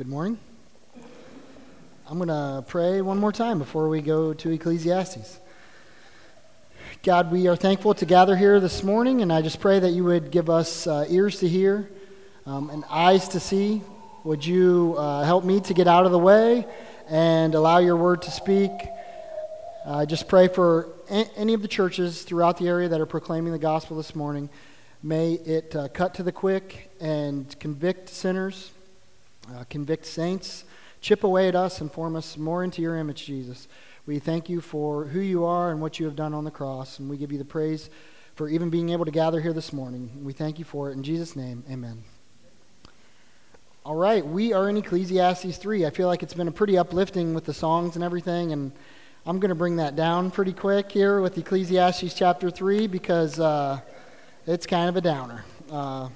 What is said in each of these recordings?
Good morning. I'm going to pray one more time before we go to Ecclesiastes. God, we are thankful to gather here this morning, and I just pray that you would give us uh, ears to hear um, and eyes to see. Would you uh, help me to get out of the way and allow your word to speak? I just pray for a- any of the churches throughout the area that are proclaiming the gospel this morning. May it uh, cut to the quick and convict sinners, uh, convict saints, chip away at us, and form us more into your image, Jesus. We thank you for who you are and what you have done on the cross, and we give you the praise for even being able to gather here this morning. We thank you for it. In Jesus' name, amen. All right, we are in Ecclesiastes 3. I feel like it's been a pretty uplifting with the songs and everything, and I'm going to bring that down pretty quick here with Ecclesiastes chapter 3 because uh, it's kind of a downer. Uh,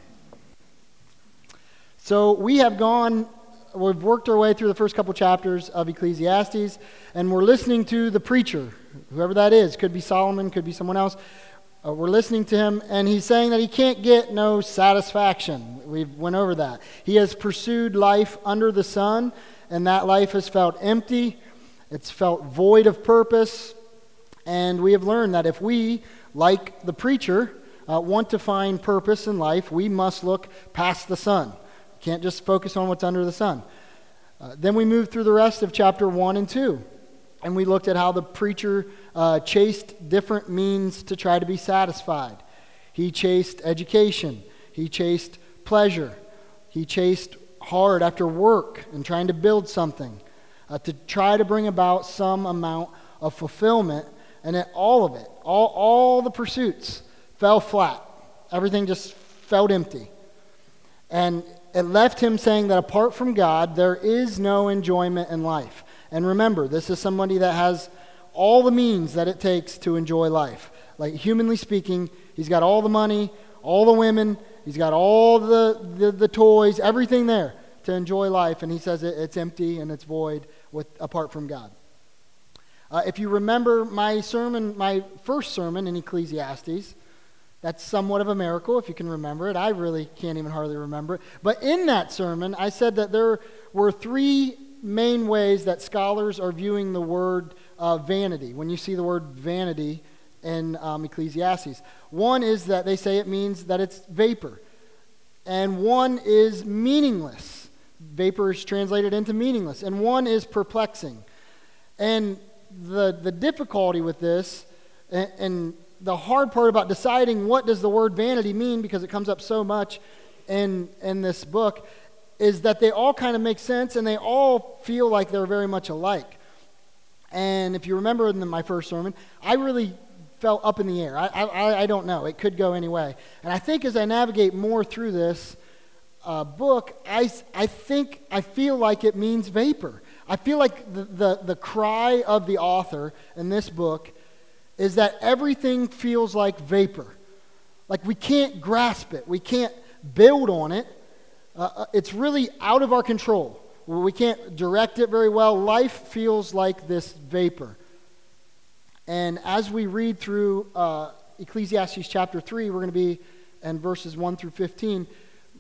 so we have gone we've worked our way through the first couple chapters of Ecclesiastes, and we're listening to the preacher, whoever that is. Could be Solomon, could be someone else. Uh, we're listening to him, and he's saying that he can't get no satisfaction. We've went over that. He has pursued life under the sun, and that life has felt empty. It's felt void of purpose. And we have learned that if we, like the preacher, uh, want to find purpose in life, we must look past the sun. Can't just focus on what's under the sun. Uh, then we moved through the rest of chapter 1 and 2, and we looked at how the preacher uh, chased different means to try to be satisfied. He chased education, he chased pleasure, he chased hard after work and trying to build something uh, to try to bring about some amount of fulfillment. And then all of it, all, all the pursuits fell flat. Everything just felt empty. And it left him saying that apart from God, there is no enjoyment in life. And remember, this is somebody that has all the means that it takes to enjoy life. Like, humanly speaking, he's got all the money, all the women, he's got all the, the, the toys, everything there to enjoy life. And he says it, it's empty and it's void with, apart from God. Uh, if you remember my sermon, my first sermon in Ecclesiastes, that's somewhat of a miracle if you can remember it. I really can't even hardly remember it. But in that sermon, I said that there were three main ways that scholars are viewing the word uh, vanity. When you see the word vanity in um, Ecclesiastes, one is that they say it means that it's vapor, and one is meaningless. Vapor is translated into meaningless, and one is perplexing. And the, the difficulty with this, and, and the hard part about deciding what does the word vanity mean because it comes up so much in, in this book is that they all kind of make sense and they all feel like they're very much alike. And if you remember in the, my first sermon, I really felt up in the air. I, I, I don't know. It could go any way. And I think as I navigate more through this uh, book, I, I think, I feel like it means vapor. I feel like the, the, the cry of the author in this book is that everything feels like vapor. Like we can't grasp it, we can't build on it. Uh, uh, it's really out of our control. We can't direct it very well. Life feels like this vapor. And as we read through uh, Ecclesiastes chapter 3, we're going to be in verses 1 through 15.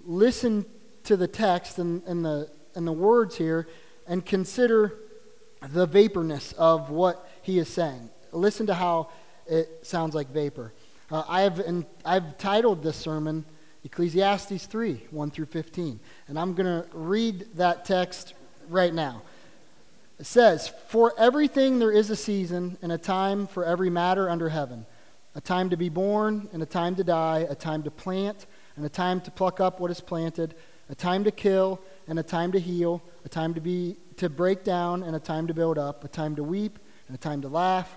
Listen to the text and, and, the, and the words here and consider the vaporness of what he is saying. Listen to how it sounds like vapor. Uh, I have in, I've titled this sermon Ecclesiastes 3 1 through 15. And I'm going to read that text right now. It says, For everything there is a season and a time for every matter under heaven a time to be born and a time to die, a time to plant and a time to pluck up what is planted, a time to kill and a time to heal, a time to be to break down and a time to build up, a time to weep and a time to laugh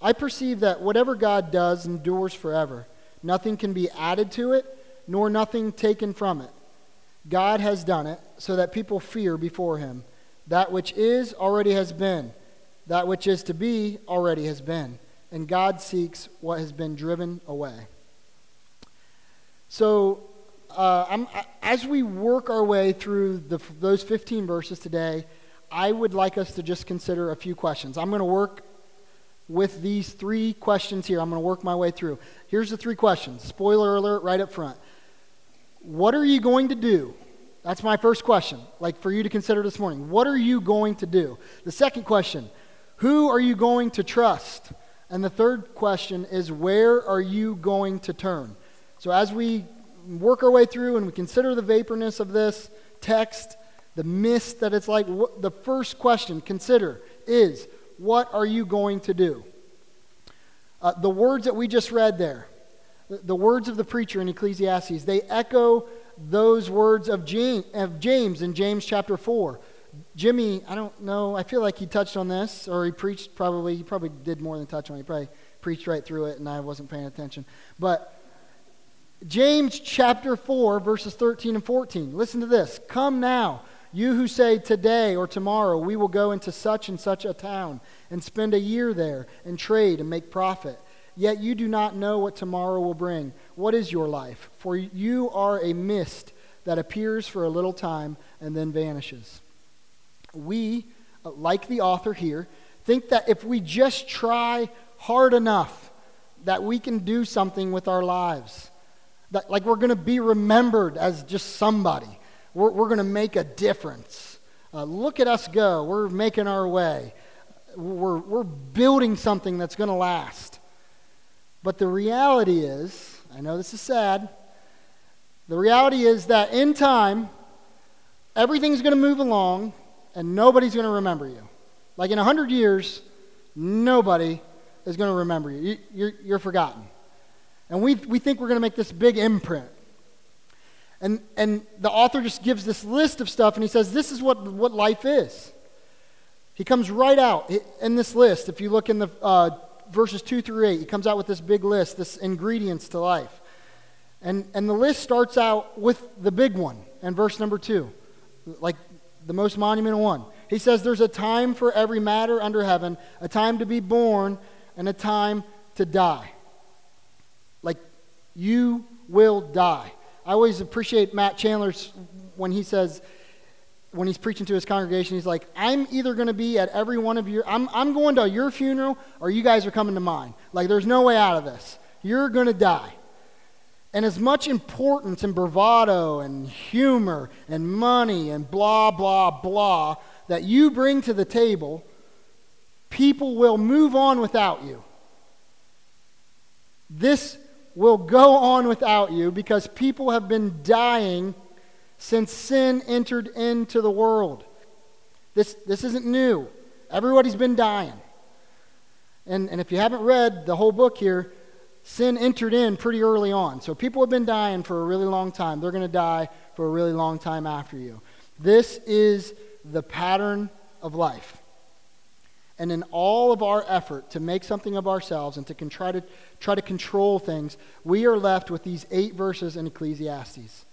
I perceive that whatever God does endures forever. Nothing can be added to it, nor nothing taken from it. God has done it so that people fear before him. That which is already has been, that which is to be already has been, and God seeks what has been driven away. So, uh, as we work our way through the, those 15 verses today, I would like us to just consider a few questions. I'm going to work with these three questions here. I'm going to work my way through. Here's the three questions. Spoiler alert right up front. What are you going to do? That's my first question, like for you to consider this morning. What are you going to do? The second question, who are you going to trust? And the third question is, where are you going to turn? So as we work our way through and we consider the vaporness of this text, the mist that it's like, the first question consider is, what are you going to do? Uh, the words that we just read there, the, the words of the preacher in Ecclesiastes, they echo those words of James, of James in James chapter 4. Jimmy, I don't know, I feel like he touched on this, or he preached probably, he probably did more than touch on it. He probably preached right through it, and I wasn't paying attention. But James chapter 4, verses 13 and 14. Listen to this. Come now, you who say today or tomorrow, we will go into such and such a town and spend a year there and trade and make profit. Yet you do not know what tomorrow will bring. What is your life? For you are a mist that appears for a little time and then vanishes. We, uh, like the author here, think that if we just try hard enough, that we can do something with our lives. That, like we're going to be remembered as just somebody. We're, we're going to make a difference. Uh, look at us go. We're making our way. We're, we're building something that's going to last. But the reality is, I know this is sad, the reality is that in time, everything's going to move along and nobody's going to remember you. Like in 100 years, nobody is going to remember you. you you're, you're forgotten. And we, we think we're going to make this big imprint. And, and the author just gives this list of stuff and he says, This is what, what life is. He comes right out in this list. If you look in the uh, verses 2 through 8, he comes out with this big list, this ingredients to life. And, and the list starts out with the big one in verse number 2, like the most monumental one. He says, There's a time for every matter under heaven, a time to be born, and a time to die. Like, you will die. I always appreciate Matt Chandler's when he says, when he's preaching to his congregation, he's like, I'm either going to be at every one of your, I'm, I'm going to your funeral or you guys are coming to mine. Like, there's no way out of this. You're going to die. And as much importance and bravado and humor and money and blah, blah, blah that you bring to the table, people will move on without you. This will go on without you because people have been dying since sin entered into the world. This, this isn't new. Everybody's been dying. And, and if you haven't read the whole book here, sin entered in pretty early on. So people have been dying for a really long time. They're going to die for a really long time after you. This is the pattern of life. And in all of our effort to make something of ourselves and to try, to, try to control things, we are left with these eight verses in Ecclesiastes.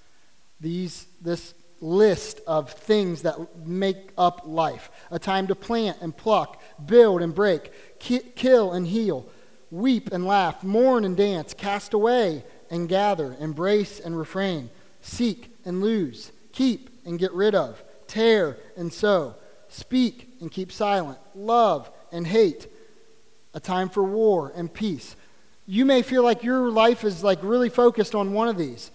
These, this list of things that make up life. A time to plant and pluck, build and break, ki- kill and heal, weep and laugh, mourn and dance, cast away and gather, embrace and refrain, seek and lose, keep and get rid of, tear and sow, speak and keep silent, love and hate, a time for war and peace. You may feel like your life is like really focused on one of these,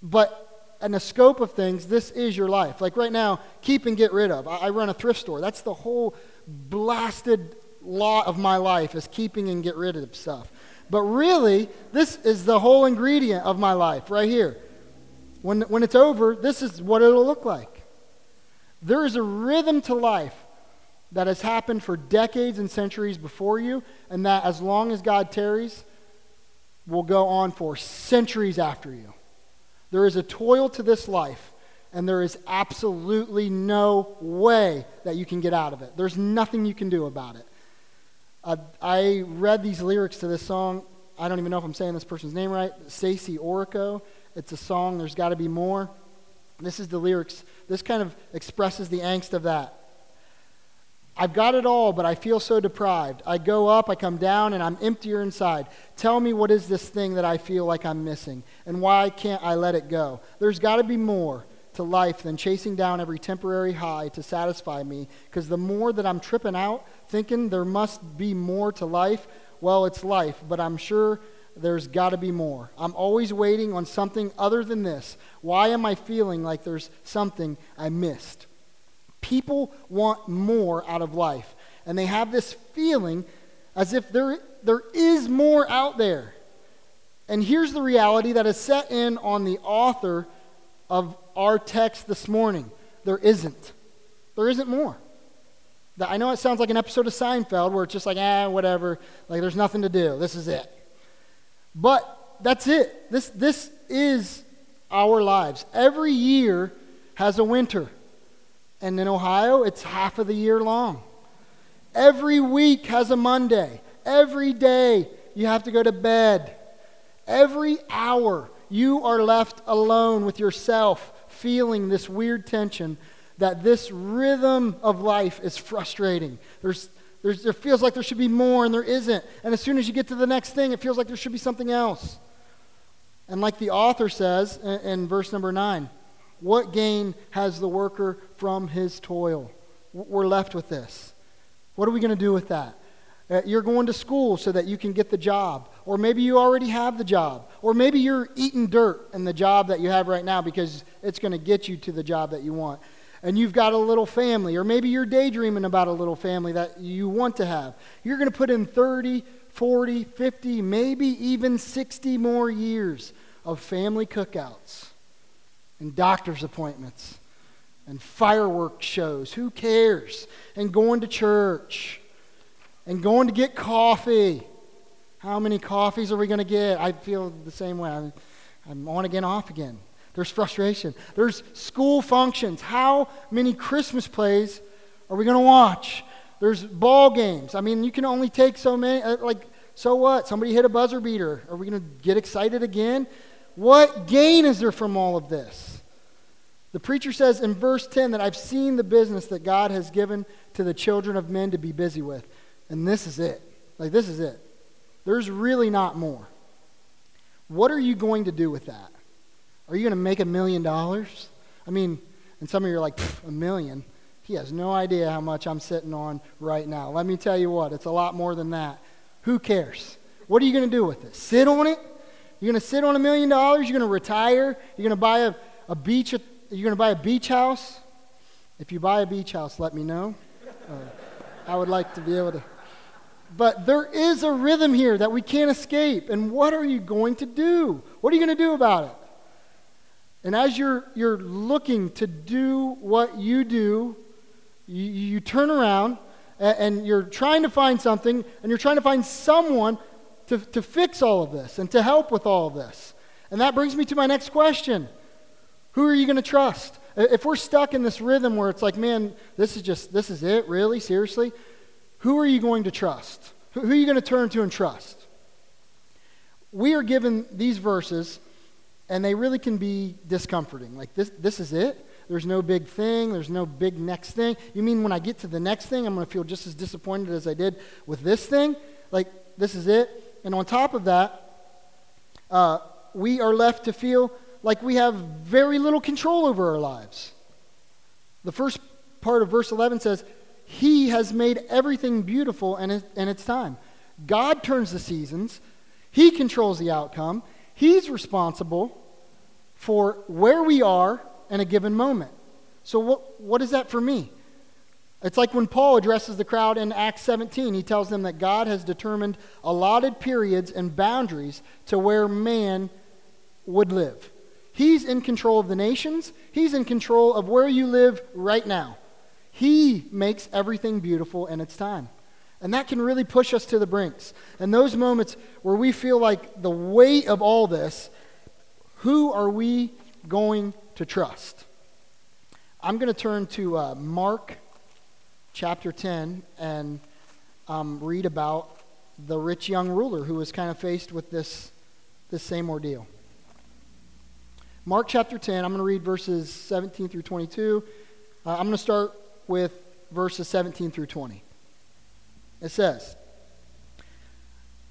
but in the scope of things, this is your life. Like right now, keep and get rid of. I, run a thrift store. That's the whole blasted lot of my life is keeping and get rid of stuff. But really, this is the whole ingredient of my life right here. When, when it's over, this is what it'll look like. There is a rhythm to life that has happened for decades and centuries before you, and that as long as God tarries, will go on for centuries after you. There is a toil to this life, and there is absolutely no way that you can get out of it. There's nothing you can do about it. I read these lyrics to this song. I don't even know if I'm saying this person's name right. Stacie Orrico. It's a song, There's Got to Be More. This is the lyrics. This kind of expresses the angst of that. I've got it all, but I feel so deprived. I go up, I come down, and I'm emptier inside. Tell me what is this thing that I feel like I'm missing, and why can't I let it go? There's got to be more to life than chasing down every temporary high to satisfy me, because the more that I'm tripping out, thinking there must be more to life, well, it's life, but I'm sure there's got to be more. I'm always waiting on something other than this. Why am I feeling like there's something I missed? People want more out of life. And they have this feeling as if there, there is more out there. And here's the reality that is set in on the author of our text this morning there isn't. There isn't more. I know it sounds like an episode of Seinfeld where it's just like, ah, whatever, like there's nothing to do. This is it. But that's it. This, this is our lives. Every year has a winter. And in Ohio, it's half of the year long. Every week has a Monday. Every day you have to go to bed. Every hour you are left alone with yourself, feeling this weird tension that this rhythm of life is frustrating. There's, there's, there feels like there should be more, and there isn't. And as soon as you get to the next thing, it feels like there should be something else. And like the author says in, in verse number 9, what gain has the worker from his toil? We're left with this. What are we going to do with that? Uh, you're going to school so that you can get the job. Or maybe you already have the job. Or maybe you're eating dirt in the job that you have right now because it's going to get you to the job that you want. And you've got a little family. Or maybe you're daydreaming about a little family that you want to have. You're going to put in 30, 40, 50, maybe even 60 more years of family cookouts and doctor's appointments and fireworks shows. Who cares? And going to church and going to get coffee. How many coffees are we going to get? I feel the same way. I'm, on again, off again. There's frustration. There's school functions. How many Christmas plays are we going to watch? There's ball games. I mean, you can only take so many. Uh, like, so what? Somebody hit a buzzer beater. Are we going to get excited again? What gain is there from all of this? The preacher says in verse 10 that I've seen the business that God has given to the children of men to be busy with. And this is it. Like, this is it. There's really not more. What are you going to do with that? Are you going to make a million dollars? I mean, and some of you are like, a million? He has no idea how much I'm sitting on right now. Let me tell you what, it's a lot more than that. Who cares? What are you going to do with it? Sit on it? You're going to sit on a million dollars? You're going to retire? You're going to buy a, a beach? You're going to buy a beach house? If you buy a beach house, let me know. Uh, I would like to be able to. But there is a rhythm here that we can't escape. And what are you going to do? What are you going to do about it? And as you're, you're looking to do what you do, you, you turn around and, and you're trying to find something, and you're trying to find someone to, to fix all of this and to help with all of this. And that brings me to my next question Who are you going to trust? If we're stuck in this rhythm where it's like, man, this is just, this is it, really, seriously, who are you going to trust? Who, are you going to turn to and trust? We are given these verses, and they really can be discomforting. Like, this, this is it? There's no big thing. There's no big next thing. You mean when I get to the next thing, I'm going to feel just as disappointed as I did with this thing? Like, this is it? And on top of that, uh, we are left to feel like we have very little control over our lives. The first part of verse 11 says, He has made everything beautiful in its time. God turns the seasons, He controls the outcome, He's responsible for where we are in a given moment. So, what, what is that for me? It's like when Paul addresses the crowd in Acts 17. He tells them that God has determined allotted periods and boundaries to where man would live. He's in control of the nations, He's in control of where you live right now. He makes everything beautiful in its time. And that can really push us to the brinks. And those moments where we feel like the weight of all this, who are we going to trust? I'm going to turn to uh, Mark chapter 10 and um, read about the rich young ruler who was kind of faced with this, this same ordeal. Mark chapter 10, I'm going to read verses 17 through 22. Uh, I'm going to start with verses 17 through 20. It says,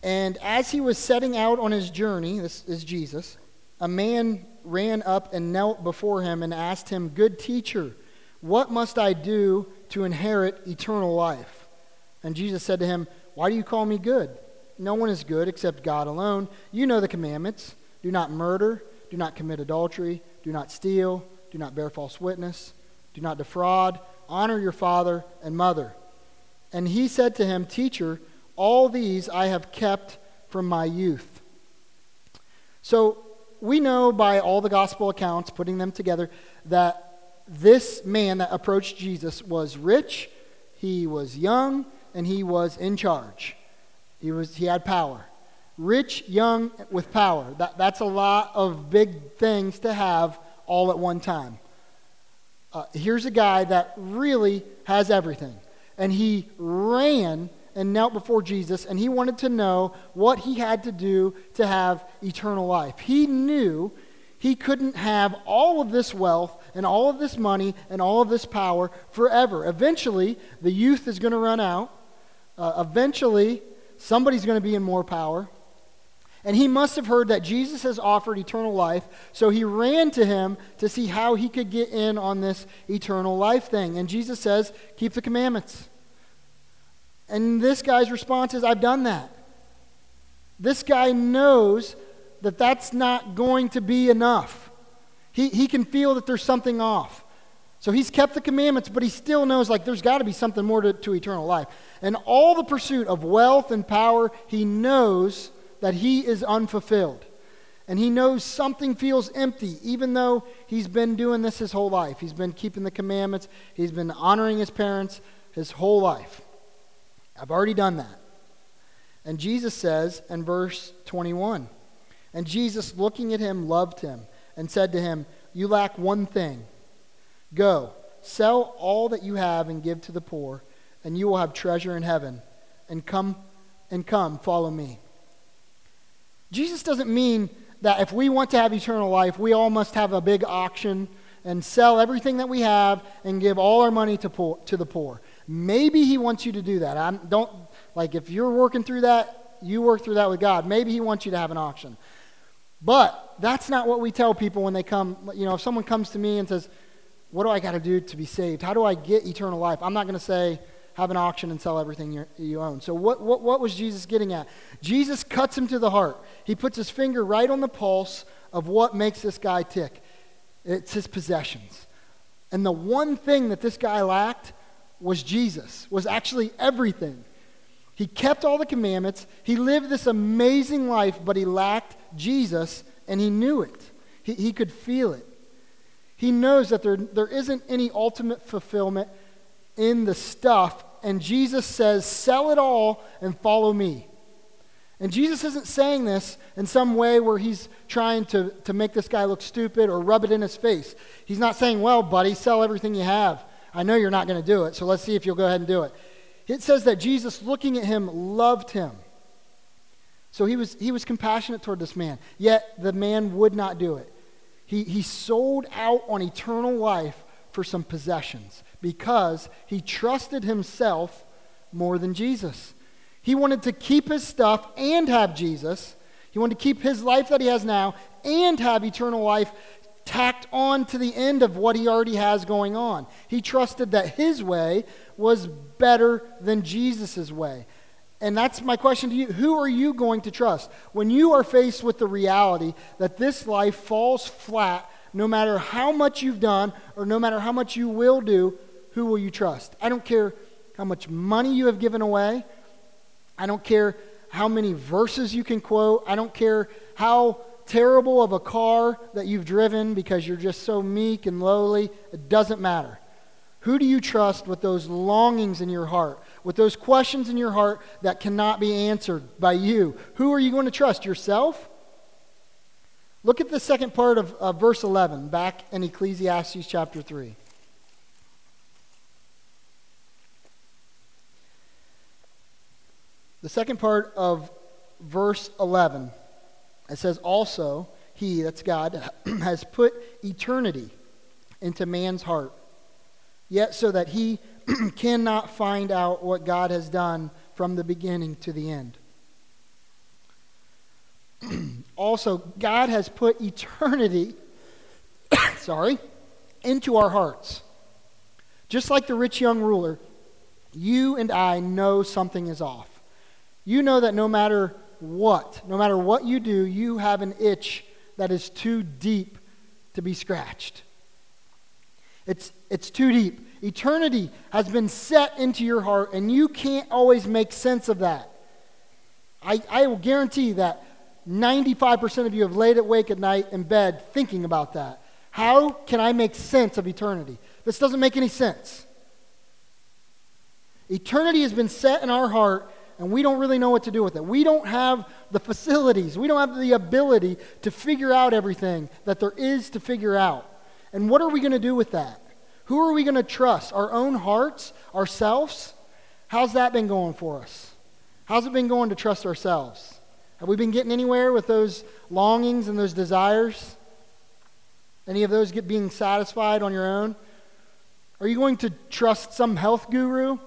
And as he was setting out on his journey, this is Jesus, a man ran up and knelt before him and asked him, Good teacher, what must I do to inherit eternal life? And Jesus said to him, Why do you call me good? No one is good except God alone. You know the commandments do not murder, do not commit adultery, do not steal, do not bear false witness, do not defraud, honor your father and mother. And he said to him, Teacher, all these I have kept from my youth. So we know by all the gospel accounts, putting them together, that this man that approached Jesus was rich, he was young, and he was in charge. He, was, he had power. Rich, young, with power. That, that's a lot of big things to have all at one time. Uh, here's a guy that really has everything and he ran and knelt before Jesus, and he wanted to know what he had to do to have eternal life. He knew he couldn't have all of this wealth and all of this money and all of this power forever. Eventually, the youth is going to run out. Uh, eventually, somebody's going to be in more power. And he must have heard that Jesus has offered eternal life, so he ran to him to see how he could get in on this eternal life thing. And Jesus says, Keep the commandments. And this guy's response is, I've done that. This guy knows that that's not going to be enough. He, he can feel that there's something off. So he's kept the commandments, but he still knows like there's got to be something more to, to eternal life. And all the pursuit of wealth and power, he knows that he is unfulfilled. And he knows something feels empty, even though he's been doing this his whole life. He's been keeping the commandments, he's been honoring his parents his whole life. I've already done that. And Jesus says in verse 21 And Jesus, looking at him, loved him and said to him, You lack one thing. Go, sell all that you have and give to the poor, and you will have treasure in heaven. And come, and come, follow me. Jesus doesn't mean that if we want to have eternal life, we all must have a big auction and sell everything that we have and give all our money to, poor, to the poor. Maybe He wants you to do that. I don't like if you're working through that, you work through that with God. Maybe He wants you to have an auction. But that's not what we tell people when they come. You know, if someone comes to me and says, What do I got to do to be saved? How do I get eternal life? I'm not going to say, have an auction and sell everything you own. So, what, what, what was Jesus getting at? Jesus cuts him to the heart. He puts his finger right on the pulse of what makes this guy tick it's his possessions. And the one thing that this guy lacked was Jesus, was actually everything. He kept all the commandments, he lived this amazing life, but he lacked Jesus, and he knew it. He, he could feel it. He knows that there, there isn't any ultimate fulfillment in the stuff and Jesus says, Sell it all and follow me. And Jesus isn't saying this in some way where he's trying to, to make this guy look stupid or rub it in his face. He's not saying, Well, buddy, sell everything you have. I know you're not going to do it, so let's see if you'll go ahead and do it. It says that Jesus, looking at him, loved him. So he was, he was compassionate toward this man, yet the man would not do it. He, he sold out on eternal life for some possessions because he trusted himself more than Jesus. He wanted to keep his stuff and have Jesus. He wanted to keep his life that he has now and have eternal life tacked on to the end of what he already has going on. He trusted that his way was better than Jesus' way. And that's my question to you. Who are you going to trust? When you are faced with the reality that this life falls flat no matter how much you've done or no matter how much you will do, who will you trust? I don't care how much money you have given away. I don't care how many verses you can quote. I don't care how terrible of a car that you've driven because you're just so meek and lowly. It doesn't matter. Who do you trust with those longings in your heart, with those questions in your heart that cannot be answered by you? Who are you going to trust? Yourself? Look at the second part of, of verse 11, back in Ecclesiastes chapter 3. The second part of verse 11, it says, Also, he, that's God, has put eternity into man's heart, yet so that he cannot find out what God has done from the beginning to the end. also, God has put eternity, sorry, into our hearts. Just like the rich young ruler, you and I know something is off. You know that no matter what, no matter what you do, you have an itch that is too deep to be scratched. It's, it's too deep. Eternity has been set into your heart, and you can't always make sense of that. I, I will guarantee that 95% of you have laid awake at night in bed thinking about that. How can I make sense of eternity? This doesn't make any sense. Eternity has been set in our heart, and we don't really know what to do with it. We don't have the facilities, we don't have the ability to figure out everything that there is to figure out. And what are we going to do with that? Who are we going to trust? Our own hearts? Ourselves? How's that been going for us? How's it been going to trust ourselves? Have we been getting anywhere with those longings and those desires? Any of those get being satisfied on your own? Are you going to trust some health guru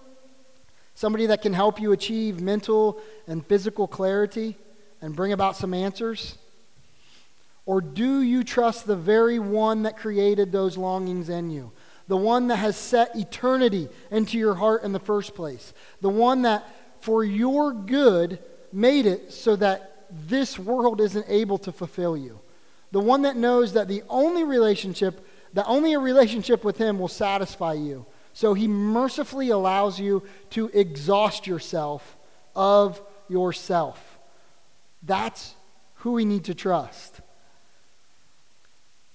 Somebody that can help you achieve mental and physical clarity and bring about some answers? Or do you trust the very one that created those longings in you? The one that has set eternity into your heart in the first place? The one that, for your good, made it so that this world isn't able to fulfill you? The one that knows that the only relationship, that only a relationship with Him will satisfy you so he mercifully allows you to exhaust yourself of yourself. That's who we need to trust.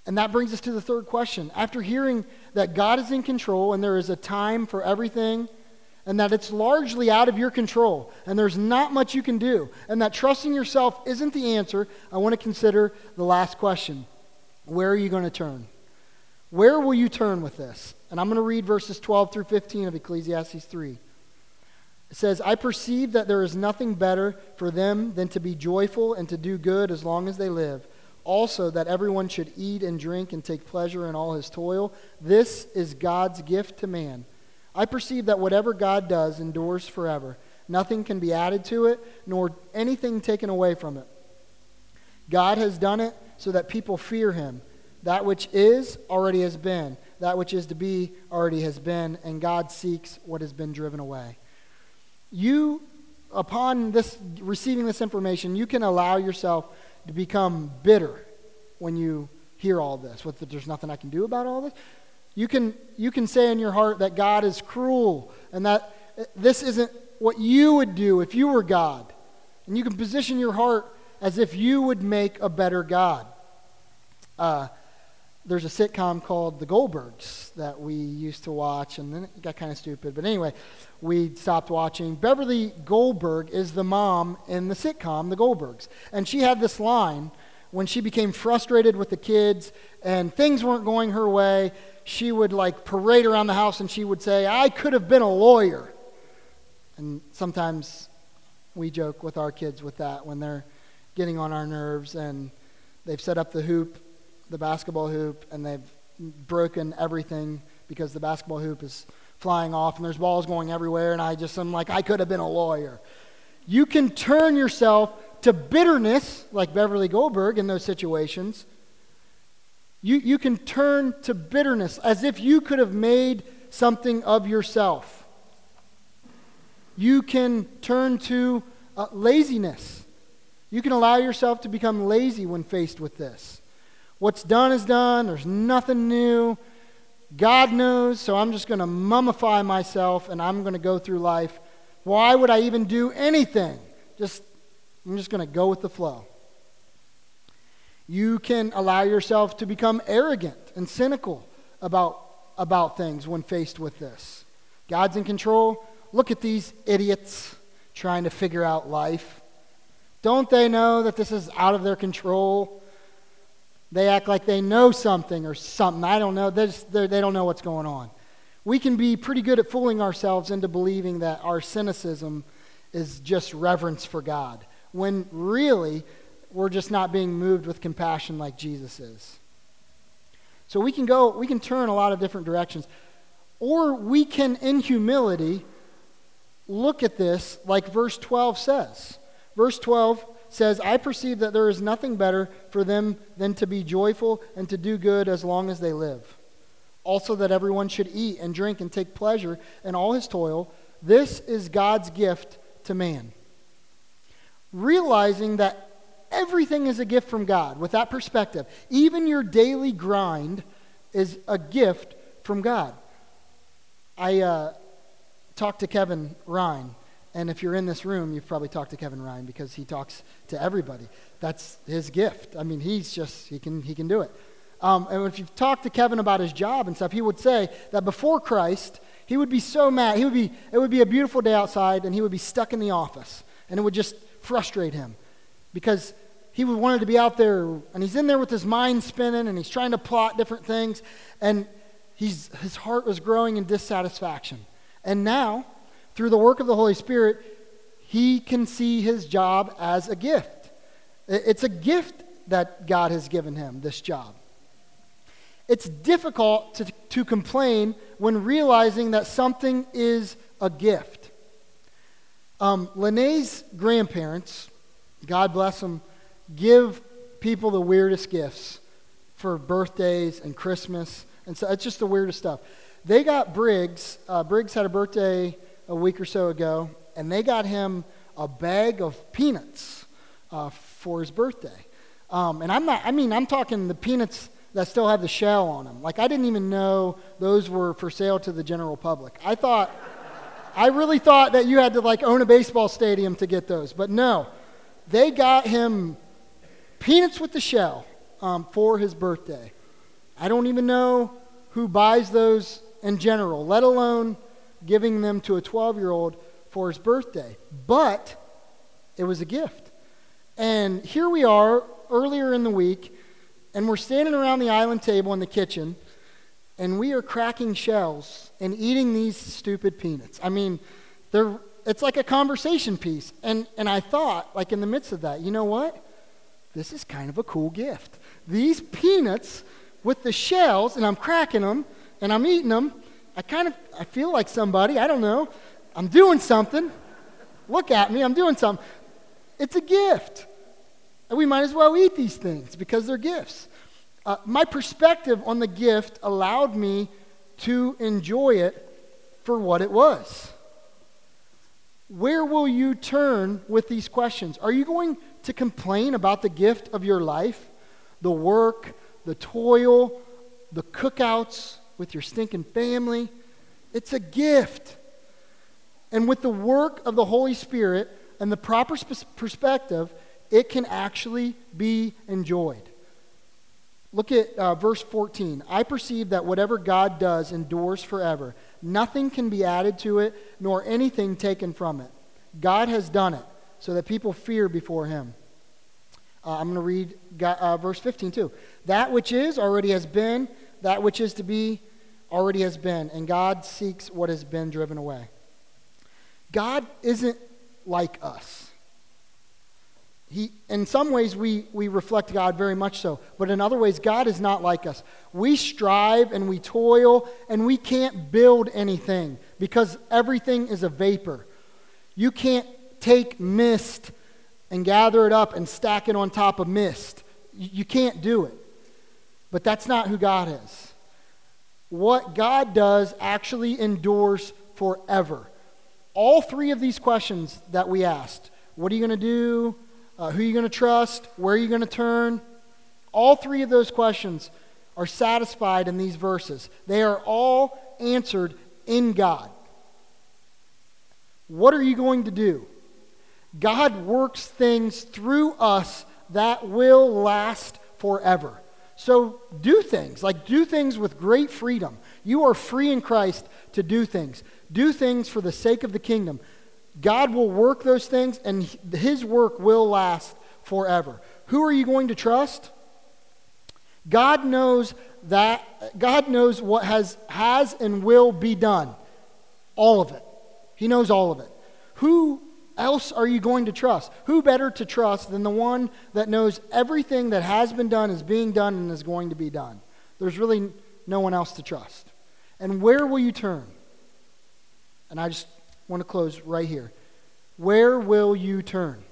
And that brings us to the third question. After hearing that God is in control and there is a time for everything, and that it's largely out of your control, and there's not much you can do, and that trusting yourself isn't the answer, I want to consider the last question Where are you going to turn? Where will you turn with this? And I'm going to read verses 12 through 15 of Ecclesiastes 3. It says, I perceive that there is nothing better for them than to be joyful and to do good as long as they live. Also, that everyone should eat and drink and take pleasure in all his toil. This is God's gift to man. I perceive that whatever God does endures forever. Nothing can be added to it, nor anything taken away from it. God has done it so that people fear him. That which is already has been that which is to be already has been, and God seeks what has been driven away. You, upon this, receiving this information, you can allow yourself to become bitter when you hear all this. What, there's nothing I can do about all this? You can, you can say in your heart that God is cruel and that this isn't what you would do if you were God. And you can position your heart as if you would make a better God. Uh, there's a sitcom called The Goldbergs that we used to watch, and then it got kind of stupid. But anyway, we stopped watching. Beverly Goldberg is the mom in the sitcom The Goldbergs. And she had this line when she became frustrated with the kids and things weren't going her way. She would like parade around the house and she would say, I could have been a lawyer. And sometimes we joke with our kids with that when they're getting on our nerves and they've set up the hoop the basketball hoop and they've broken everything because the basketball hoop is flying off and there's balls going everywhere and I just am like I could have been a lawyer. You can turn yourself to bitterness like Beverly Goldberg in those situations. You, you can turn to bitterness as if you could have made something of yourself. You can turn to uh, laziness. You can allow yourself to become lazy when faced with this. What's done is done. There's nothing new. God knows, so I'm just going to mummify myself and I'm going to go through life. Why would I even do anything? Just I'm just going to go with the flow. You can allow yourself to become arrogant and cynical about about things when faced with this. God's in control. Look at these idiots trying to figure out life. Don't they know that this is out of their control? They act like they know something or something. I don't know. They, just, they don't know what's going on. We can be pretty good at fooling ourselves into believing that our cynicism is just reverence for God, when really we're just not being moved with compassion like Jesus is. So we can go, we can turn a lot of different directions. Or we can, in humility, look at this like verse 12 says. Verse 12 says, I perceive that there is nothing better for them than to be joyful and to do good as long as they live. Also, that everyone should eat and drink and take pleasure in all his toil. This is God's gift to man. Realizing that everything is a gift from God, with that perspective, even your daily grind is a gift from God. I uh, talked to Kevin Ryan, and if you're in this room, you've probably talked to Kevin Ryan because he talks to everybody. That's his gift. I mean, he's just, he can, he can do it. Um, and if you've talked to Kevin about his job and stuff, he would say that before Christ, he would be so mad. He would be, it would be a beautiful day outside, and he would be stuck in the office. And it would just frustrate him because he would wanted to be out there, and he's in there with his mind spinning, and he's trying to plot different things, and he's, his heart was growing in dissatisfaction. And now, through the work of the Holy Spirit, he can see his job as a gift. It's a gift that God has given him, this job. It's difficult to, to complain when realizing that something is a gift. Um, Lene's grandparents, God bless them, give people the weirdest gifts for birthdays and Christmas. And so it's just the weirdest stuff. They got Briggs, uh, Briggs had a birthday a week or so ago, and they got him a bag of peanuts uh, for his birthday. Um, and I'm not, I mean, I'm talking the peanuts that still have the shell on them. Like, I didn't even know those were for sale to the general public. I thought, I really thought that you had to, like, own a baseball stadium to get those. But no, they got him peanuts with the shell um, for his birthday. I don't even know who buys those in general, let alone giving them to a 12 year old for his birthday. But it was a gift. And here we are earlier in the week and we're standing around the island table in the kitchen, and we are cracking shells and eating these stupid peanuts. I mean, they're, it's like a conversation piece. And, and I thought, like in the midst of that, you know what? This is kind of a cool gift. These peanuts with the shells, and I'm cracking them, and I'm eating them. I kind of, I feel like somebody, I don't know. I'm doing something. Look at me, I'm doing something. It's a gift. And we might as well eat these things because they're gifts. Uh, my perspective on the gift allowed me to enjoy it for what it was. Where will you turn with these questions? Are you going to complain about the gift of your life, the work, the toil, the cookouts with your stinking family? It's a gift. And with the work of the Holy Spirit and the proper sp- perspective, it can actually be enjoyed. Look at uh, verse 14. I perceive that whatever God does endures forever. Nothing can be added to it, nor anything taken from it. God has done it, so that people fear before him. Uh, I'm going to read God, uh, verse 15 too. That which is already has been, that which is to be already has been, and God seeks what has been driven away. God isn't like us. He, in some ways, we, we reflect God very much so, but in other ways, God is not like us. We strive and we toil and we can't build anything because everything is a vapor. You can't take mist and gather it up and stack it on top of mist. You, you can't do it. But that's not who God is. What God does actually endures forever. All three of these questions that we asked what are you going to do? uh, who are you going to trust, where are you going to turn? All three of those questions are satisfied in these verses. They are all answered in God. What are you going to do? God works things through us that will last forever. So do things, like do things with great freedom. You are free in Christ to do things. Do things for the sake of the kingdom. God will work those things, and his work will last forever. Who are you going to trust? God knows that God knows what has has and will be done. All of it. He knows all of it. Who else are you going to trust? Who better to trust than the one that knows everything that has been done is being done and is going to be done? There's really no one else to trust. And where will you turn? And I just want to close right here. Where will you turn?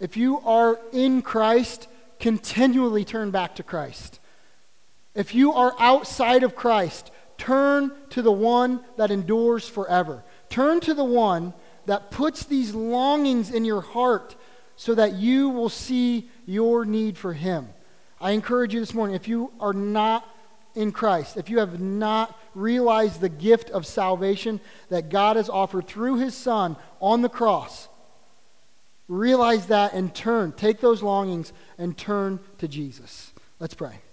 If you are in Christ, continually turn back to Christ. If you are outside of Christ, turn to the one that endures forever. Turn to the one that puts these longings in your heart so that you will see your need for him. I encourage you this morning, if you are not in Christ, if you have not realized the gift of salvation that God has offered through his Son on the cross, realize that and turn. Take those longings and turn to Jesus. Let's pray.